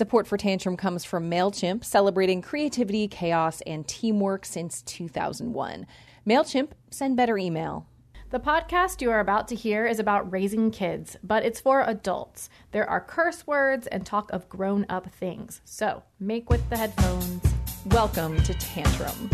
Support for Tantrum comes from MailChimp, celebrating creativity, chaos, and teamwork since 2001. MailChimp, send better email. The podcast you are about to hear is about raising kids, but it's for adults. There are curse words and talk of grown up things. So make with the headphones. Welcome to Tantrum.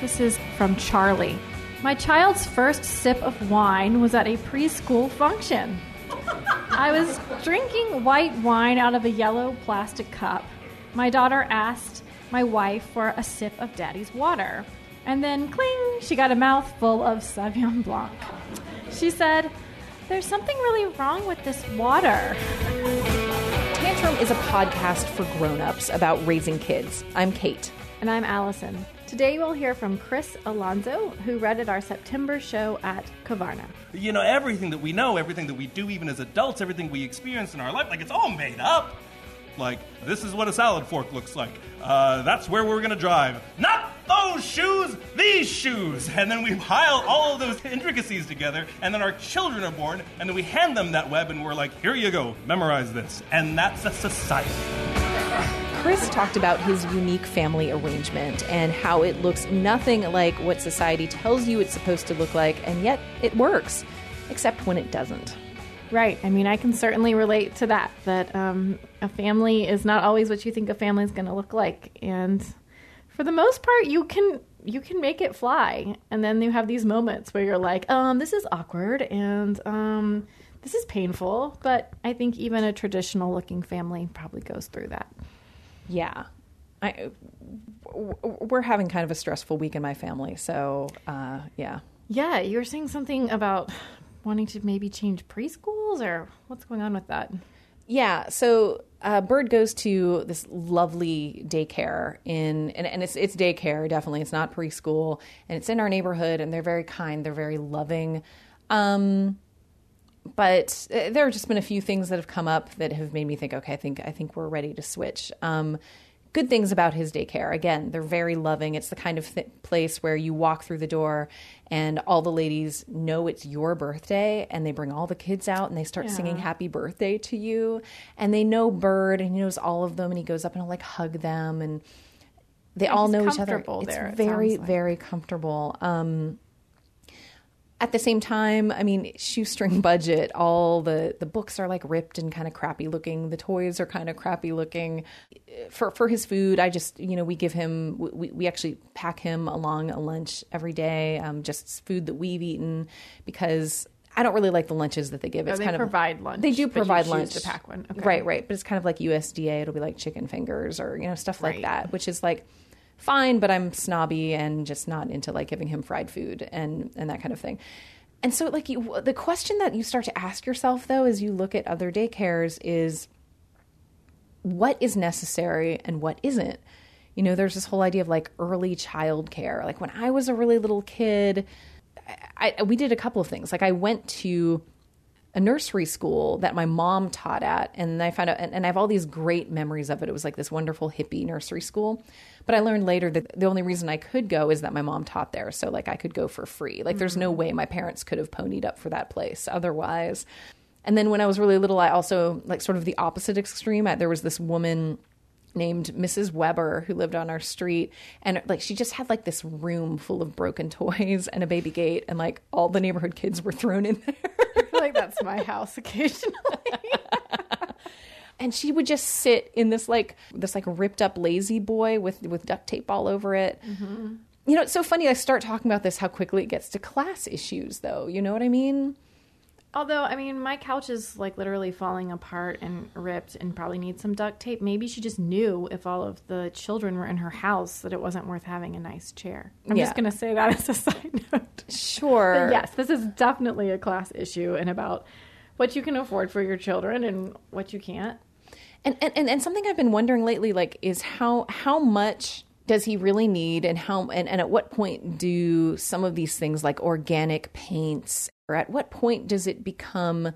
This is from Charlie. My child's first sip of wine was at a preschool function. I was drinking white wine out of a yellow plastic cup. My daughter asked my wife for a sip of daddy's water. And then, cling, she got a mouthful of Sauvignon Blanc. She said, There's something really wrong with this water. Tantrum is a podcast for grown-ups about raising kids. I'm Kate. And I'm Allison. Today we'll hear from Chris Alonso, who read at our September show at Kavarna. You know, everything that we know, everything that we do, even as adults, everything we experience in our life, like it's all made up. Like, this is what a salad fork looks like. Uh, that's where we're gonna drive. Not those shoes, these shoes. And then we pile all of those intricacies together, and then our children are born, and then we hand them that web, and we're like, here you go, memorize this. And that's a society. Chris talked about his unique family arrangement and how it looks nothing like what society tells you it's supposed to look like, and yet it works, except when it doesn't. Right. I mean, I can certainly relate to that. That um, a family is not always what you think a family is going to look like, and for the most part, you can you can make it fly. And then you have these moments where you're like, um, this is awkward and um, this is painful. But I think even a traditional looking family probably goes through that. Yeah. I, we're having kind of a stressful week in my family, so uh, yeah. Yeah, you were saying something about wanting to maybe change preschools, or what's going on with that? Yeah, so uh, Bird goes to this lovely daycare in, and, and it's it's daycare definitely. It's not preschool, and it's in our neighborhood, and they're very kind. They're very loving. Um, but uh, there have just been a few things that have come up that have made me think, okay, I think I think we're ready to switch. Um, good things about his daycare. Again, they're very loving. It's the kind of th- place where you walk through the door and all the ladies know it's your birthday and they bring all the kids out and they start yeah. singing happy birthday to you. And they know Bird and he knows all of them and he goes up and he'll like hug them and they all know each other. There, it's very, like. very comfortable. Um, at the same time, I mean, shoestring budget. All the the books are like ripped and kind of crappy looking. The toys are kind of crappy looking. For for his food, I just you know we give him we we actually pack him along a lunch every day, um, just food that we've eaten because I don't really like the lunches that they give. It's oh, they kind provide of lunch. They do provide lunch to pack one, okay. right? Right, but it's kind of like USDA. It'll be like chicken fingers or you know stuff like right. that, which is like fine, but I'm snobby and just not into like giving him fried food and and that kind of thing. And so like you, the question that you start to ask yourself though as you look at other daycares is what is necessary and what isn't. You know, there's this whole idea of like early child care. Like when I was a really little kid, I, I, we did a couple of things. Like I went to a nursery school that my mom taught at and I found out and, and, I have all these great memories of it. It was like this wonderful hippie nursery school. But I learned later that the only reason I could go is that my mom taught there. So like I could go for free. Like mm-hmm. there's no way my parents could have ponied up for that place otherwise. And then when I was really little, I also like sort of the opposite extreme. I, there was this woman named Mrs. Weber who lived on our street and like she just had like this room full of broken toys and a baby gate and like all the neighborhood kids were thrown in there. like that's my house occasionally. and she would just sit in this like this like ripped up lazy boy with with duct tape all over it. Mm-hmm. You know, it's so funny I start talking about this how quickly it gets to class issues though. You know what I mean? Although, I mean, my couch is like literally falling apart and ripped and probably needs some duct tape. Maybe she just knew if all of the children were in her house that it wasn't worth having a nice chair. I'm yeah. just going to say that as a side note. Sure. But yes, this is definitely a class issue and about what you can afford for your children and what you can't. And, and, and something I've been wondering lately, like, is how how much does he really need and how and, and at what point do some of these things like organic paints or at what point does it become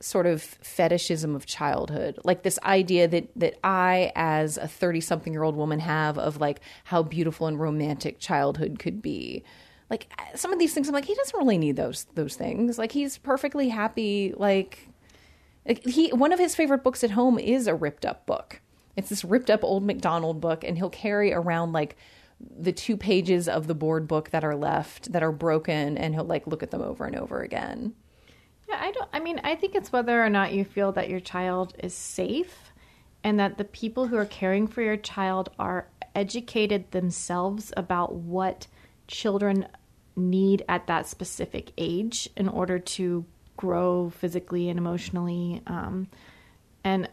sort of fetishism of childhood? Like this idea that that i as a 30 something year old woman have of like how beautiful and romantic childhood could be. Like some of these things i'm like he doesn't really need those those things. Like he's perfectly happy like Like, He one of his favorite books at home is a ripped up book. It's this ripped up old McDonald book, and he'll carry around like the two pages of the board book that are left that are broken, and he'll like look at them over and over again. Yeah, I don't. I mean, I think it's whether or not you feel that your child is safe, and that the people who are caring for your child are educated themselves about what children need at that specific age in order to grow physically and emotionally. Um, and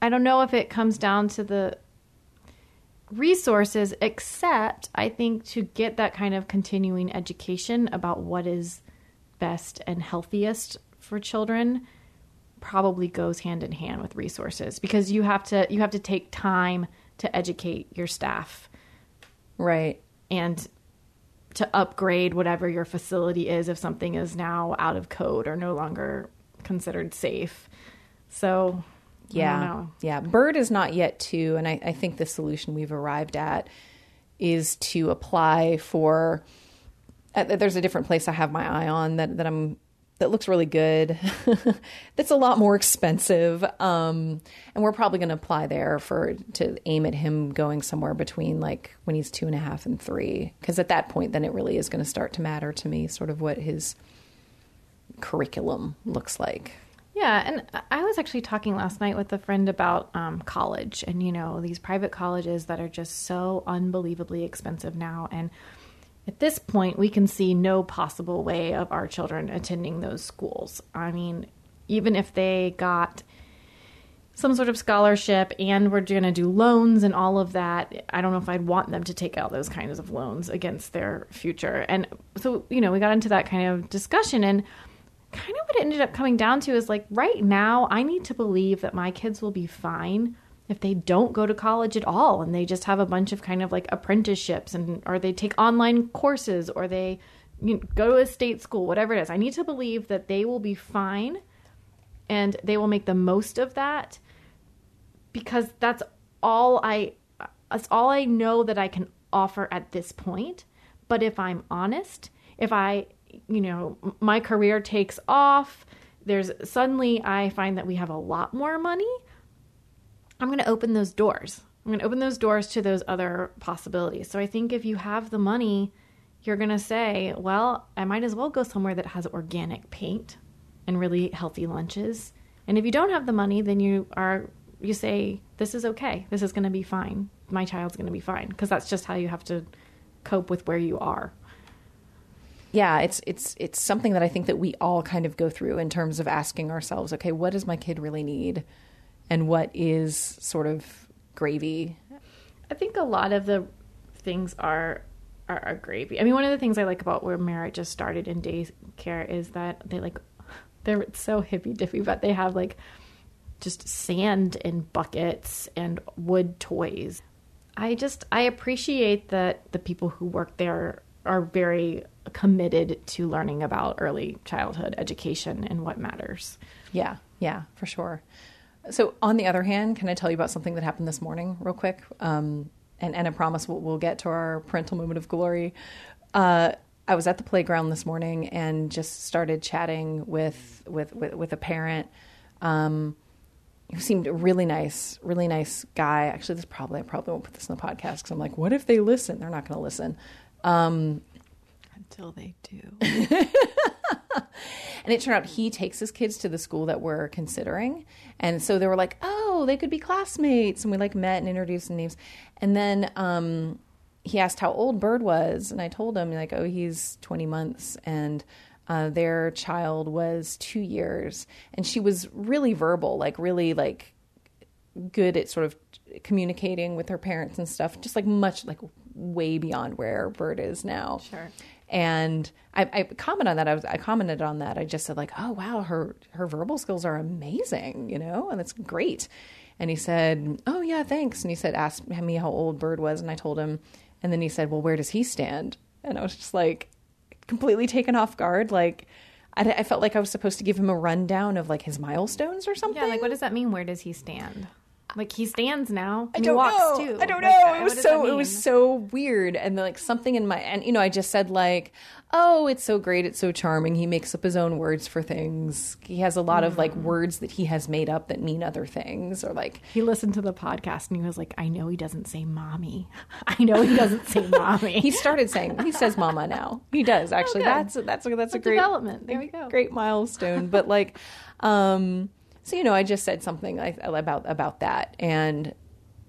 I don't know if it comes down to the resources, except I think to get that kind of continuing education about what is best and healthiest for children probably goes hand in hand with resources because you have to you have to take time to educate your staff Right. and to upgrade whatever your facility is if something is now out of code or no longer considered safe. So Yeah. Yeah. Bird is not yet two. And I, I think the solution we've arrived at is to apply for. Uh, there's a different place I have my eye on that, that I'm. That looks really good. That's a lot more expensive, um, and we're probably going to apply there for to aim at him going somewhere between like when he's two and a half and three. Because at that point, then it really is going to start to matter to me, sort of what his curriculum looks like. Yeah, and I was actually talking last night with a friend about um, college and, you know, these private colleges that are just so unbelievably expensive now. And at this point, we can see no possible way of our children attending those schools. I mean, even if they got some sort of scholarship and we're going to do loans and all of that, I don't know if I'd want them to take out those kinds of loans against their future. And so, you know, we got into that kind of discussion and kind of what it ended up coming down to is like right now I need to believe that my kids will be fine if they don't go to college at all and they just have a bunch of kind of like apprenticeships and or they take online courses or they you know, go to a state school whatever it is. I need to believe that they will be fine and they will make the most of that because that's all i that's all i know that i can offer at this point. But if i'm honest if i you know my career takes off there's suddenly i find that we have a lot more money I'm going to open those doors. I'm going to open those doors to those other possibilities. So I think if you have the money, you're going to say, well, I might as well go somewhere that has organic paint and really healthy lunches. And if you don't have the money, then you are you say this is okay. This is going to be fine. My child's going to be fine because that's just how you have to cope with where you are. Yeah it's it's it's something that i think that we all kind of go through in terms of asking ourselves okay what does my kid really need and what is sort of gravy I think a lot of the things are, are are gravy. I mean, one of the things I like about where Merritt just started in daycare is that they like they're so hippy dippy, but they have like just sand in buckets and wood toys. I just I appreciate that the people who work there are very committed to learning about early childhood education and what matters. yeah yeah for sure so on the other hand can i tell you about something that happened this morning real quick um, and, and i promise we'll, we'll get to our parental moment of glory uh, i was at the playground this morning and just started chatting with with with, with a parent um, who seemed really nice, really nice guy. Actually, this probably I probably won't put this in the podcast because I'm like, what if they listen? They're not going to listen. Um, Until they do. and it turned out he takes his kids to the school that we're considering, and so they were like, oh, they could be classmates, and we like met and introduced names, and then um, he asked how old Bird was, and I told him like, oh, he's 20 months, and uh, their child was two years, and she was really verbal, like really like good at sort of communicating with her parents and stuff, just like much like way beyond where Bird is now. Sure. And I, I commented on that. I was I commented on that. I just said like, oh wow, her her verbal skills are amazing, you know, and that's great. And he said, oh yeah, thanks. And he said, asked me how old Bird was, and I told him. And then he said, well, where does he stand? And I was just like, completely taken off guard. Like, I, I felt like I was supposed to give him a rundown of like his milestones or something. Yeah, like what does that mean? Where does he stand? Like he stands now. I don't he walks know. too. I don't know. It was so it was so weird, and like something in my and you know I just said like, oh, it's so great, it's so charming. He makes up his own words for things. He has a lot of like words that he has made up that mean other things, or like He listened to the podcast and he was like, I know he doesn't say mommy. I know he doesn't say mommy. he started saying he says mama now. He does actually. good. that's that's a, that's a Good great development. There we go. great milestone. But like, um, so you know, I just said something about about that, and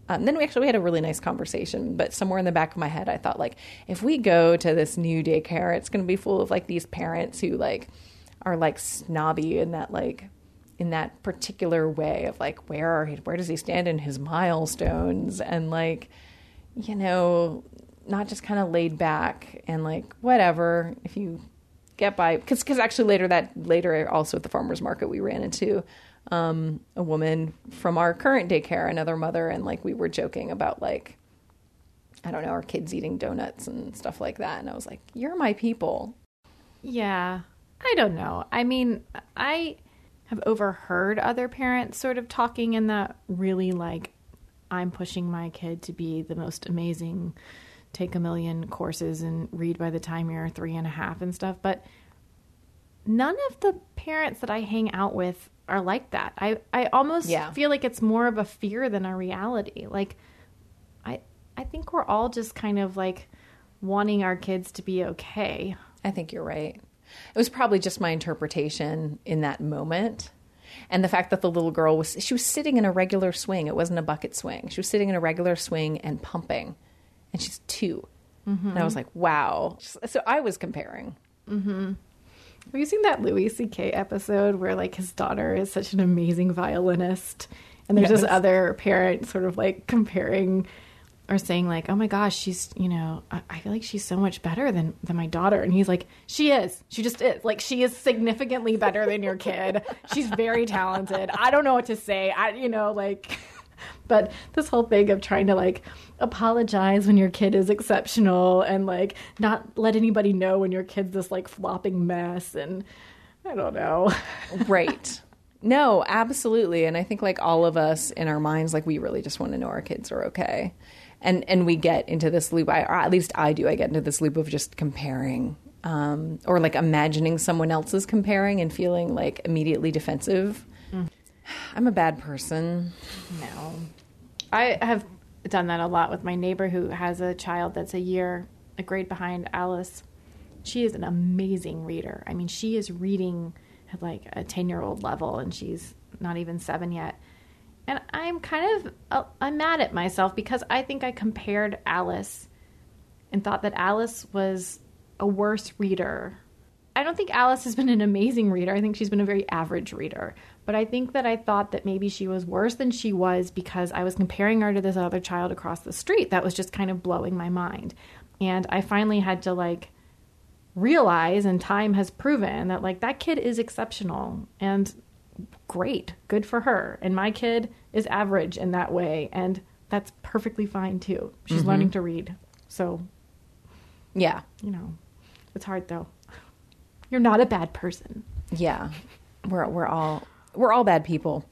um, then we actually we had a really nice conversation. But somewhere in the back of my head, I thought like, if we go to this new daycare, it's going to be full of like these parents who like are like snobby in that like in that particular way of like where are he, where does he stand in his milestones and like you know not just kind of laid back and like whatever if you get by because because actually later that later also at the farmers market we ran into um, a woman from our current daycare another mother and like we were joking about like i don't know our kids eating donuts and stuff like that and i was like you're my people Yeah. I don't know. I mean, I have overheard other parents sort of talking in that really like, I'm pushing my kid to be the most amazing, take a million courses and read by the time you're three and a half and stuff. But none of the parents that I hang out with are like that. I, I almost Yeah. feel like it's more of a fear than a reality. Like, I, I think we're all just kind of like wanting our kids to be okay. I think you're right. It was probably just my interpretation in that moment. And the fact that the little girl was, she was sitting in a regular swing. It wasn't a bucket swing. She was sitting in a regular swing and pumping. And she's 2 mm-hmm. And I was like, wow. So I was comparing. Mm-hmm. Have you seen that Louis C.K. episode where like his daughter is such an amazing violinist, and there's this other parent sort of like comparing or saying like, "Oh my gosh, she's you know, I, I feel like she's so much better than than my daughter," and he's like, "She is, she just is. Like she is significantly better than your kid. She's very talented. I don't know what to say. I you know like." But this whole thing of trying to like apologize when your kid is exceptional and like not let anybody know when your kid's this like flopping mess and I don't know. right. No, absolutely. And I think like all of us in our minds, like we really just want to know our kids are okay. And and we get into this loop. I, or at least I do. I get into this loop of just comparing, um, or like imagining someone else is comparing and feeling like immediately defensive. I'm a bad person. No. I have done that a lot with my neighbor who has a child that's a year, a grade behind Alice. She is an amazing reader. I mean, she is reading at like a 10 year old level and she's not even seven yet. And I'm kind of, uh, I'm mad at myself because I think I compared Alice and thought that Alice was a worse reader. I don't think Alice has been an amazing reader. I think she's been a very average reader. But I think that I thought that maybe she was worse than she was because I was comparing her to this other child across the street that was just kind of blowing my mind. And I finally had to like realize, and time has proven that like that kid is exceptional and great, good for her. And my kid is average in that way. And that's perfectly fine too. She's mm-hmm. learning to read. So Yeah. you know, it's hard though. You're not a bad person. Yeah. We're we're all we're all bad people.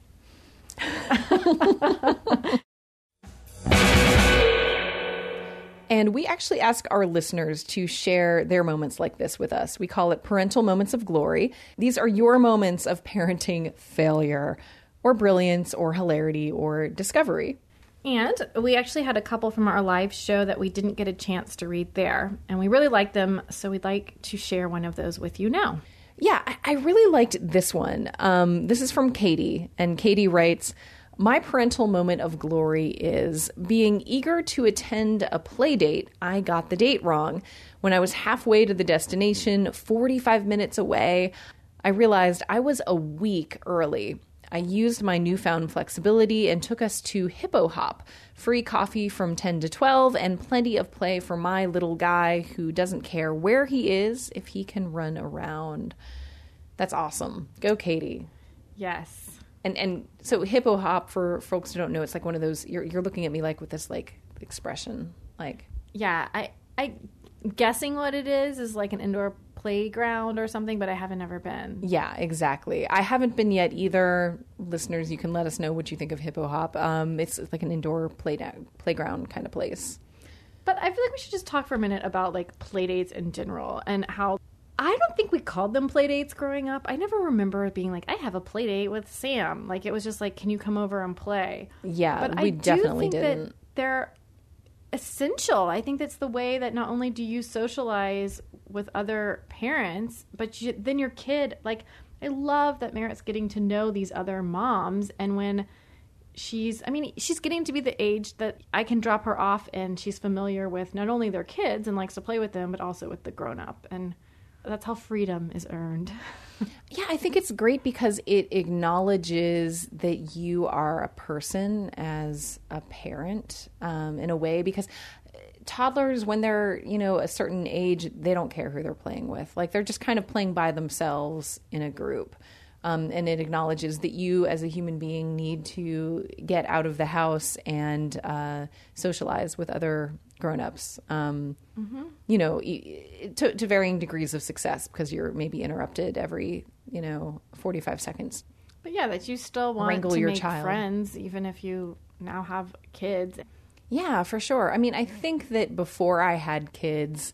And we actually ask our listeners to share their moments like this with us. We call it parental moments of glory. These are your moments of parenting failure or brilliance or hilarity or discovery. And we actually had a couple from our live show that we didn't get a chance to read there. And we really liked them, so we'd like to share one of those with you now. Yeah, I- I really liked this one. Um, this is from Katie, and Katie writes My parental moment of glory is being eager to attend a play date. I got the date wrong. When I was halfway to the destination, 45 minutes away, I realized I was a week early. I used my newfound flexibility and took us to Hippo Hop. Free coffee from 10 to 12 and plenty of play for my little guy who doesn't care where he is if he can run around. That's awesome. Go Katie. Yes. And and so Hippo Hop for folks who don't know, it's like one of those you're you're looking at me like with this like expression like Yeah, I I guessing what it is is like an indoor playground or something, but I haven't ever been. Yeah, exactly. I haven't been yet either. Listeners, you can let us know what you think of Hippo Hop. Um, it's like an indoor play playground kind of place. But I feel like we should just talk for a minute about like playdates in general and how I don't think we called them playdates growing up. I never remember being like, I have a playdate with Sam. Like it was just like, can you come over and play? Yeah, but we I definitely do think didn't. That they're essential. I think that's the way that not only do you socialize with other parents, but you, then your kid, like, I love that Merritt's getting to know these other moms. And when she's, I mean, she's getting to be the age that I can drop her off and she's familiar with not only their kids and likes to play with them, but also with the grown up. And that's how freedom is earned. Yeah, I think it's great because it acknowledges that you are a person as a parent um, in a way because toddlers when they're you know a certain age they don't care who they're playing with like they're just kind of playing by themselves in a group um, and it acknowledges that you as a human being need to get out of the house and uh, socialize with other grown-ups um, mm-hmm. you know to, to varying degrees of success because you're maybe interrupted every you know 45 seconds But yeah, that you still want Wrangle to your make child. friends, even if you now have kids. Yeah, for sure. I mean, I think that before I had kids,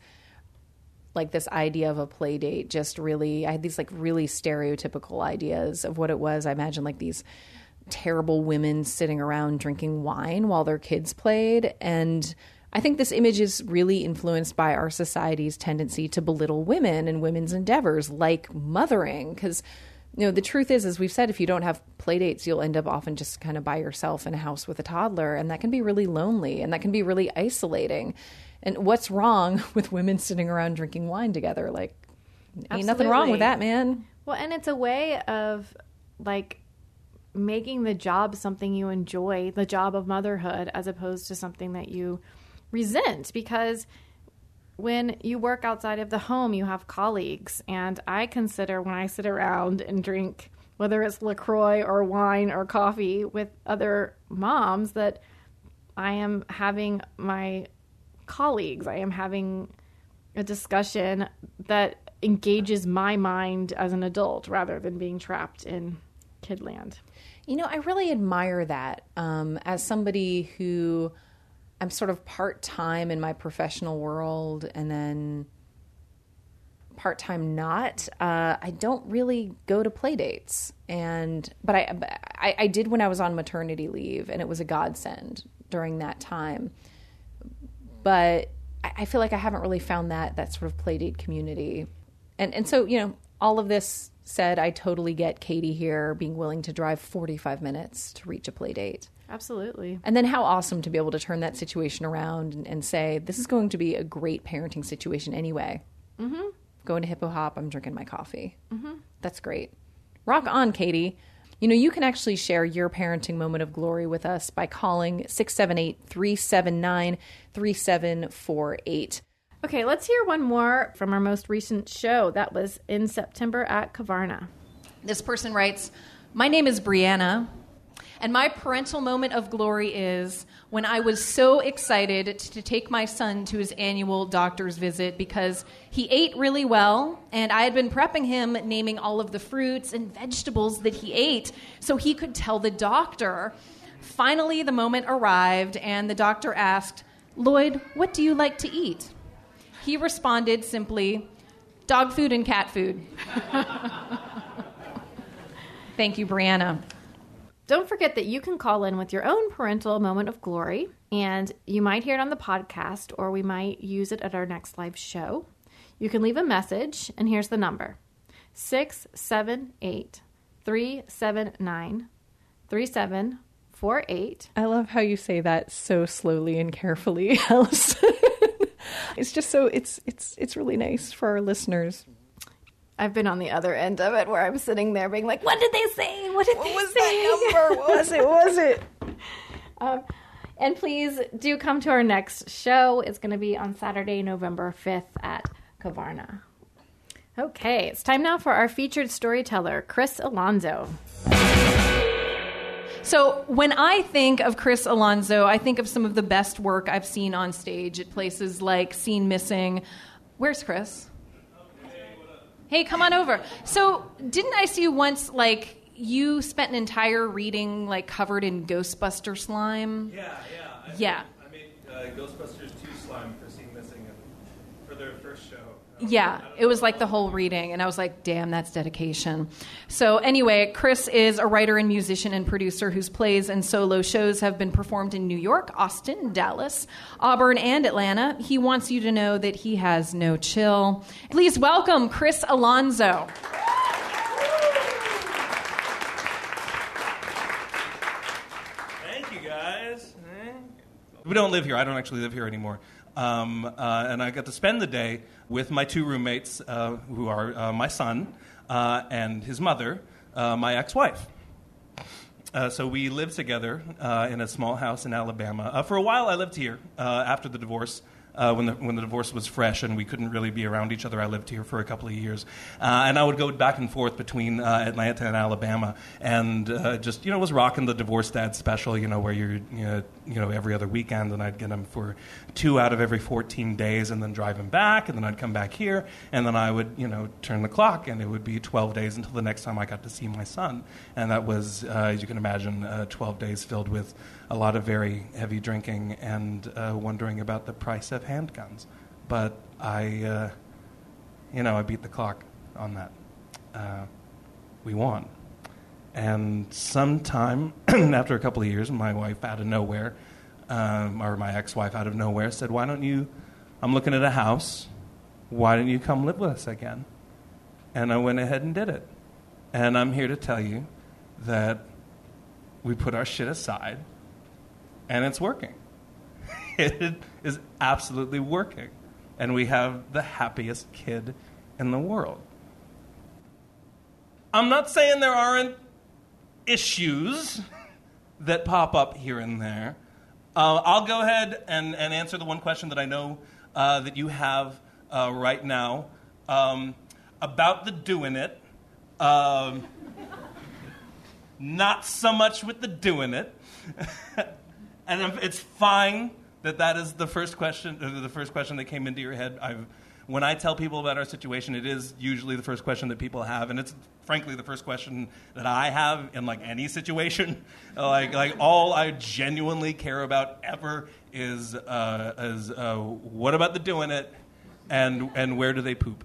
like this idea of a play date just really, I had these like really stereotypical ideas of what it was. I imagine like these terrible women sitting around drinking wine while their kids played. And I think this image is really influenced by our society's tendency to belittle women and women's endeavors like mothering. Because you know the truth is as we've said if you don't have play dates you'll end up often just kind of by yourself in a house with a toddler and that can be really lonely and that can be really isolating. And what's wrong with women sitting around drinking wine together? Like ain't nothing wrong with that man. Well, and it's a way of like making the job something you enjoy, the job of motherhood, as opposed to something that you resent. Because when you work outside of the home, you have colleagues. And I consider when I sit around and drink, whether it's LaCroix or wine or coffee with other moms, that I am having my colleagues, I am having a discussion that engages my mind as an adult rather than being trapped in kidland. You know, I really admire that um, as somebody who I'm sort of part time in my professional world and then part time not. Uh, I don't really go to play dates, and but I, I I did when I was on maternity leave, and it was a godsend during that time. But I, I feel like I haven't really found that that sort of play date community, and and so you know all of this said, I totally get Katie here being willing to drive 45 minutes to reach a play date. Absolutely. And then how awesome to be able to turn that situation around and, and say, this is going to be a great parenting situation anyway. Mm-hmm. Going to Hippo Hop, I'm drinking my coffee. Mm-hmm. That's great. Rock on, Katie. You know, you can actually share your parenting moment of glory with us by calling 678 379 3748. Okay, let's hear one more from our most recent show. That was in September at Kavarna. This person writes My name is Brianna, and my parental moment of glory is when I was so excited to take my son to his annual doctor's visit because he ate really well, and I had been prepping him, naming all of the fruits and vegetables that he ate so he could tell the doctor. Finally, the moment arrived, and the doctor asked, Lloyd, what do you like to eat? He responded simply, dog food and cat food. Thank you, Brianna. Don't forget that you can call in with your own parental moment of glory, and you might hear it on the podcast or we might use it at our next live show. You can leave a message, and here's the number 678 379 3748. I love how you say that so slowly and carefully, Allison. it's just so it's it's it's really nice for our listeners. I've been on the other end of it where I'm sitting there being like, what did they say? What did they say? What was say? that number? What was it? What was it? Um, and please do come to our next show. It's going to be on Saturday, November 5th at Kavarna. Okay, it's time now for our featured storyteller, Chris Alonso. So when I think of Chris Alonso, I think of some of the best work I've seen on stage at places like Scene Missing. Where's Chris? Hey, come on over. So, didn't I see you once, like, you spent an entire reading, like, covered in Ghostbuster slime? Yeah, yeah. I Yeah. Made, I made uh, Ghostbusters 2 slime for Scene Missing for their first show. Yeah, it was like the whole reading, and I was like, damn, that's dedication. So, anyway, Chris is a writer and musician and producer whose plays and solo shows have been performed in New York, Austin, Dallas, Auburn, and Atlanta. He wants you to know that he has no chill. Please welcome Chris Alonso. Thank you, guys. We don't live here. I don't actually live here anymore. Um, uh, and I got to spend the day with my two roommates, uh, who are uh, my son uh, and his mother, uh, my ex wife. Uh, so we lived together in a small house in Alabama. For a while, I lived here after the divorce. Uh, when, the, when the divorce was fresh and we couldn't really be around each other, I lived here for a couple of years. Uh, and I would go back and forth between uh, Atlanta and Alabama and uh, just, you know, was rocking the Divorce Dad special, you know, where you're, you know, you know, every other weekend and I'd get him for two out of every 14 days and then drive him back and then I'd come back here and then I would, you know, turn the clock and it would be 12 days until the next time I got to see my son. And that was, uh, as you can imagine, uh, 12 days filled with a lot of very heavy drinking and uh, wondering about the price of handguns. But I, uh, you know, I beat the clock on that. Uh, we won. And sometime after a couple of years, my wife out of nowhere, um, or my ex wife out of nowhere, said, Why don't you? I'm looking at a house. Why don't you come live with us again? And I went ahead and did it. And I'm here to tell you that we put our shit aside and it's working. it is absolutely working. And we have the happiest kid in the world. I'm not saying there aren't issues that pop up here and there. Uh, I'll go ahead and, and answer the one question that I know uh, that you have uh, right now um, about the doing it. Um, not so much with the doing it. And it's fine that that is the first question, uh, the first question that came into your head. I've, when I tell people about our situation, it is usually the first question that people have, and it's frankly the first question that I have in like any situation. like, like all I genuinely care about ever is, uh, is uh, what about the doing it, and and where do they poop?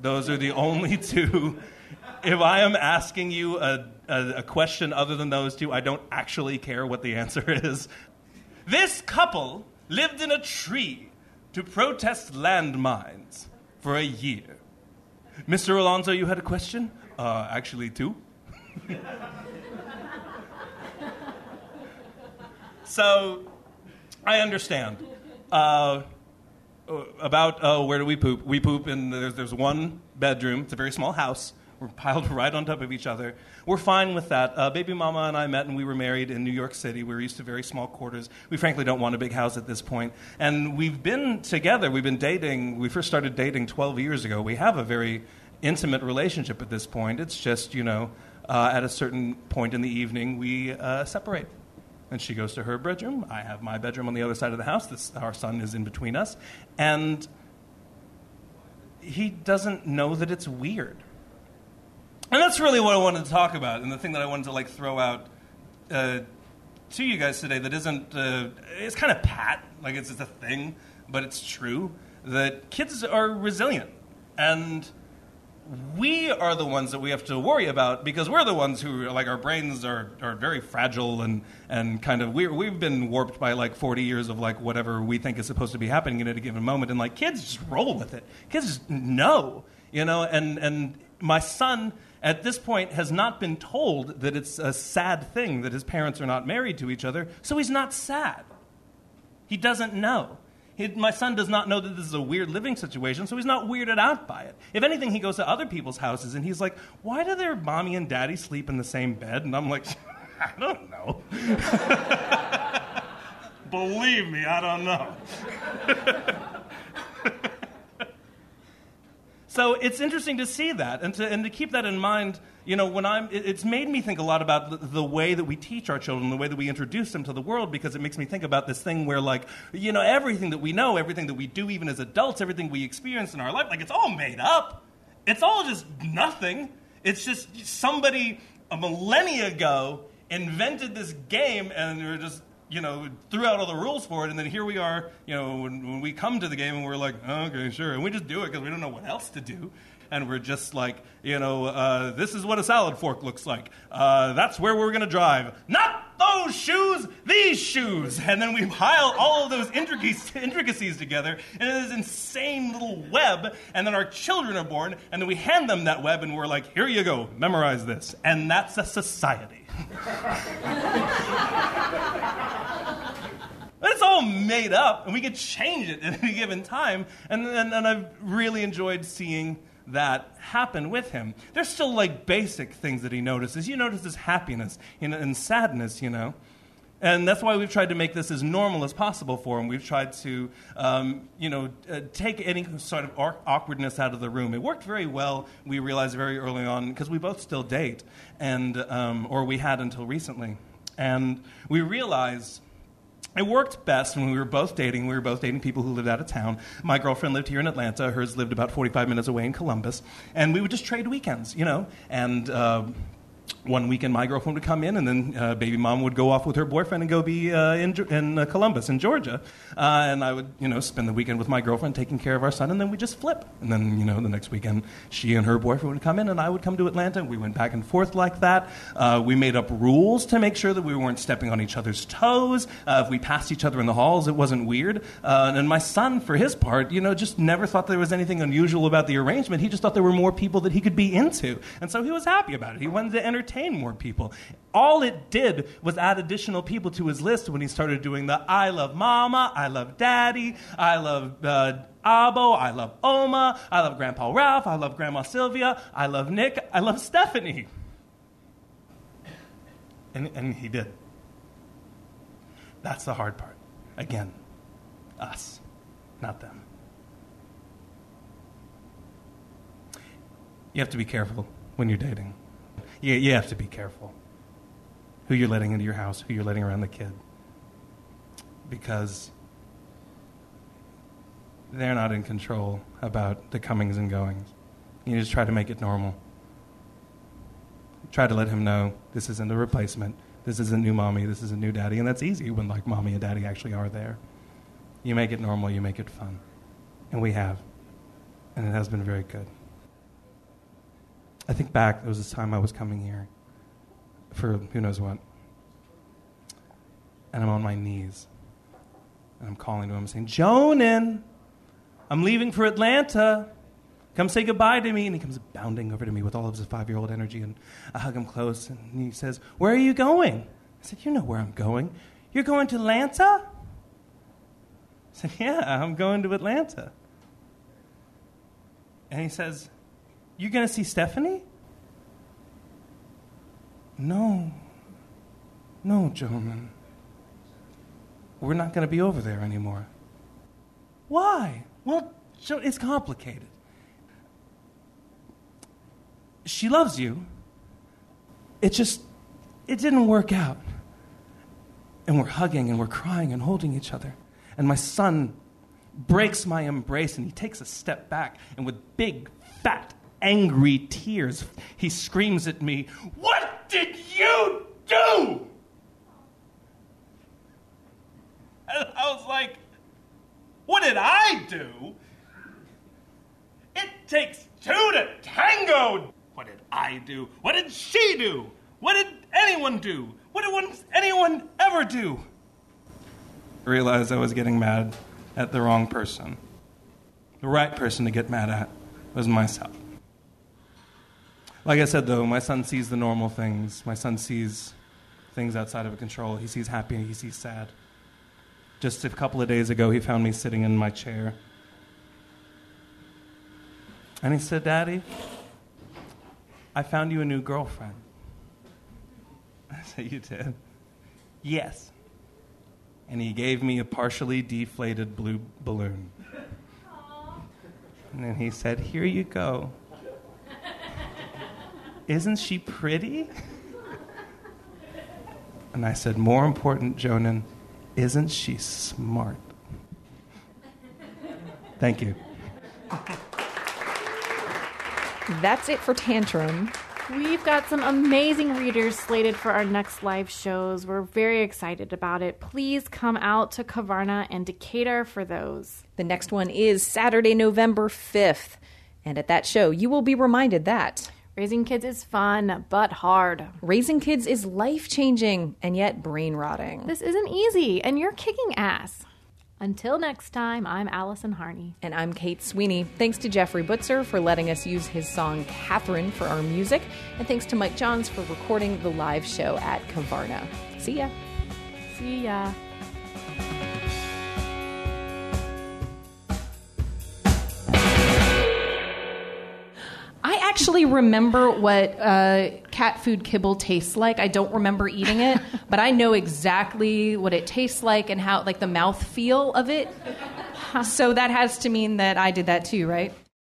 Those are the only two. If I am asking you a, a, a question other than those two, I don't actually care what the answer is. This couple lived in a tree to protest landmines for a year. Mr. Alonso, you had a question? Uh, actually, two. so, I understand. Uh, uh, about uh, where do we poop? We poop in there's, there's one bedroom. It's a very small house. We're piled right on top of each other. We're fine with that. Uh, baby mama and I met and we were married in New York City. We were used to very small quarters. We frankly don't want a big house at this point. And we've been together. We've been dating. We first started dating 12 years ago. We have a very intimate relationship at this point. It's just, you know, uh, at a certain point in the evening, we uh, separate. And she goes to her bedroom. I have my bedroom on the other side of the house. This, our son is in between us. And he doesn't know that it's weird. And that's really what I wanted to talk about, and the thing that I wanted to like throw out uh, to you guys today that isn't. Uh, it's kind of pat, like it's, it's a thing, but it's true that kids are resilient, and we are the ones that we have to worry about because we're the ones who like our brains are, are very fragile and, and kind of we're, we've been warped by like 40 years of like whatever we think is supposed to be happening at a given moment and like kids just roll with it kids just know you know and and my son at this point has not been told that it's a sad thing that his parents are not married to each other so he's not sad he doesn't know. He, my son does not know that this is a weird living situation, so he's not weirded out by it. If anything, he goes to other people's houses and he's like, Why do their mommy and daddy sleep in the same bed? And I'm like, I don't know. Believe me, I don't know. So it's interesting to see that and to, and to keep that in mind. You know, when I'm, it- it's made me think a lot about the, the way that we teach our children, the way that we introduce them to the world, because it makes me think about this thing where, like, you know, everything that we know, everything that we do, even as adults, everything we experience in our life, like, it's all made up. It's all just nothing. It's just somebody a millennia ago invented this game and we're just you know, threw out all the rules for it, and then here we are, you know, when, when we come to the game and we're like, okay, sure, and we just do it because we don't know what else to do. And we're just like, you know, uh, this is what a salad fork looks like. Uh, that's where we're going to drive. Not those shoes, these shoes. And then we pile all of those intricacies together in this insane little web. And then our children are born, and then we hand them that web, and we're like, here you go, memorize this. And that's a society. it's all made up, and we could change it at any given time. And, and, and I've really enjoyed seeing that happen with him. There's still like basic things that he notices. You notice his happiness and sadness, you know. And that's why we've tried to make this as normal as possible for him. We've tried to, um, you know, uh, take any sort of awkwardness out of the room. It worked very well. We realized very early on because we both still date, and um, or we had until recently, and we realized it worked best when we were both dating. We were both dating people who lived out of town. My girlfriend lived here in Atlanta. Hers lived about 45 minutes away in Columbus. And we would just trade weekends, you know. And uh, one weekend my girlfriend would come in, and then uh, baby mom would go off with her boyfriend and go be uh, in, in uh, Columbus, in Georgia. Uh, and I would, you know, spend the weekend with my girlfriend taking care of our son, and then we just flip. And then, you know, the next weekend she and her boyfriend would come in, and I would come to Atlanta. We went back and forth like that. Uh, we made up rules to make sure that we weren't stepping on each other's toes. Uh, if we passed each other in the halls, it wasn't weird. and my son, for his part, you know, just never thought there was anything unusual about the arrangement. He just thought there were more people that he could be into. And so he was happy about it. He wanted to entertain more people. All it did was add additional people to his list when he started doing the I love mama, I love daddy, I love uh, Abo, I love Oma, I love Grandpa Ralph, I love Grandma Sylvia, I love Nick, I love Stephanie. And, and he did. That's the hard part. Again, us, not them. You have to be careful when you're dating you, you have to be careful who you're letting into your house, who you're letting around the kid. Because they're not in control about the comings and goings. You just try to make it normal. Try to let him know this isn't a replacement. This isn't new mommy. This is a new daddy. And that's easy when like mommy and daddy actually are there. You make it normal. You make it fun. And we have. And it has been very good. I think back, there was this time I was coming here for who knows what. And I'm on my knees. And I'm calling to him saying, Jonan, I'm leaving for Atlanta. Come say goodbye to me. And he comes bounding over to me with all of his five year old energy. And I hug him close. And he says, Where are you going? I said, You know where I'm going. You're going to Atlanta? I said, Yeah, I'm going to Atlanta. And he says, you going to see Stephanie? No. No, gentlemen. We're not going to be over there anymore. Why? Well, it's complicated. She loves you. It just, it didn't work out. And we're hugging and we're crying and holding each other. And my son breaks my embrace and he takes a step back and with big, fat angry tears. He screams at me, What did you do? And I was like, What did I do? It takes two to tango. What did I do? What did she do? What did anyone do? What did anyone ever do? I realized I was getting mad at the wrong person. The right person to get mad at was myself. Like I said, though, my son sees the normal things. My son sees things outside of control. He sees happy, he sees sad. Just a couple of days ago, he found me sitting in my chair. And he said, Daddy, I found you a new girlfriend. I said, You did? Yes. And he gave me a partially deflated blue balloon. Aww. And then he said, Here you go. Isn't she pretty? And I said, More important, Jonan, isn't she smart? Thank you. That's it for Tantrum. We've got some amazing readers slated for our next live shows. We're very excited about it. Please come out to Kavarna and Decatur for those. The next one is Saturday, November 5th. And at that show, you will be reminded that Raising kids is fun, but hard. raising kids is life changing and yet brain rotting. This isn't easy, and you're kicking ass. Until next time, I'm Allison Harney. And I'm Kate Sweeney. Thanks to Jeffrey Butzer for letting us use his song Catherine for our music. And thanks to Mike Johns for recording the live show at Kavarna. See ya. See ya. Actually remember what uh, cat food kibble tastes like. I don't remember eating it, but I know exactly what it tastes like and how, like, the mouth feel of it. So that has to mean that I did that too, right?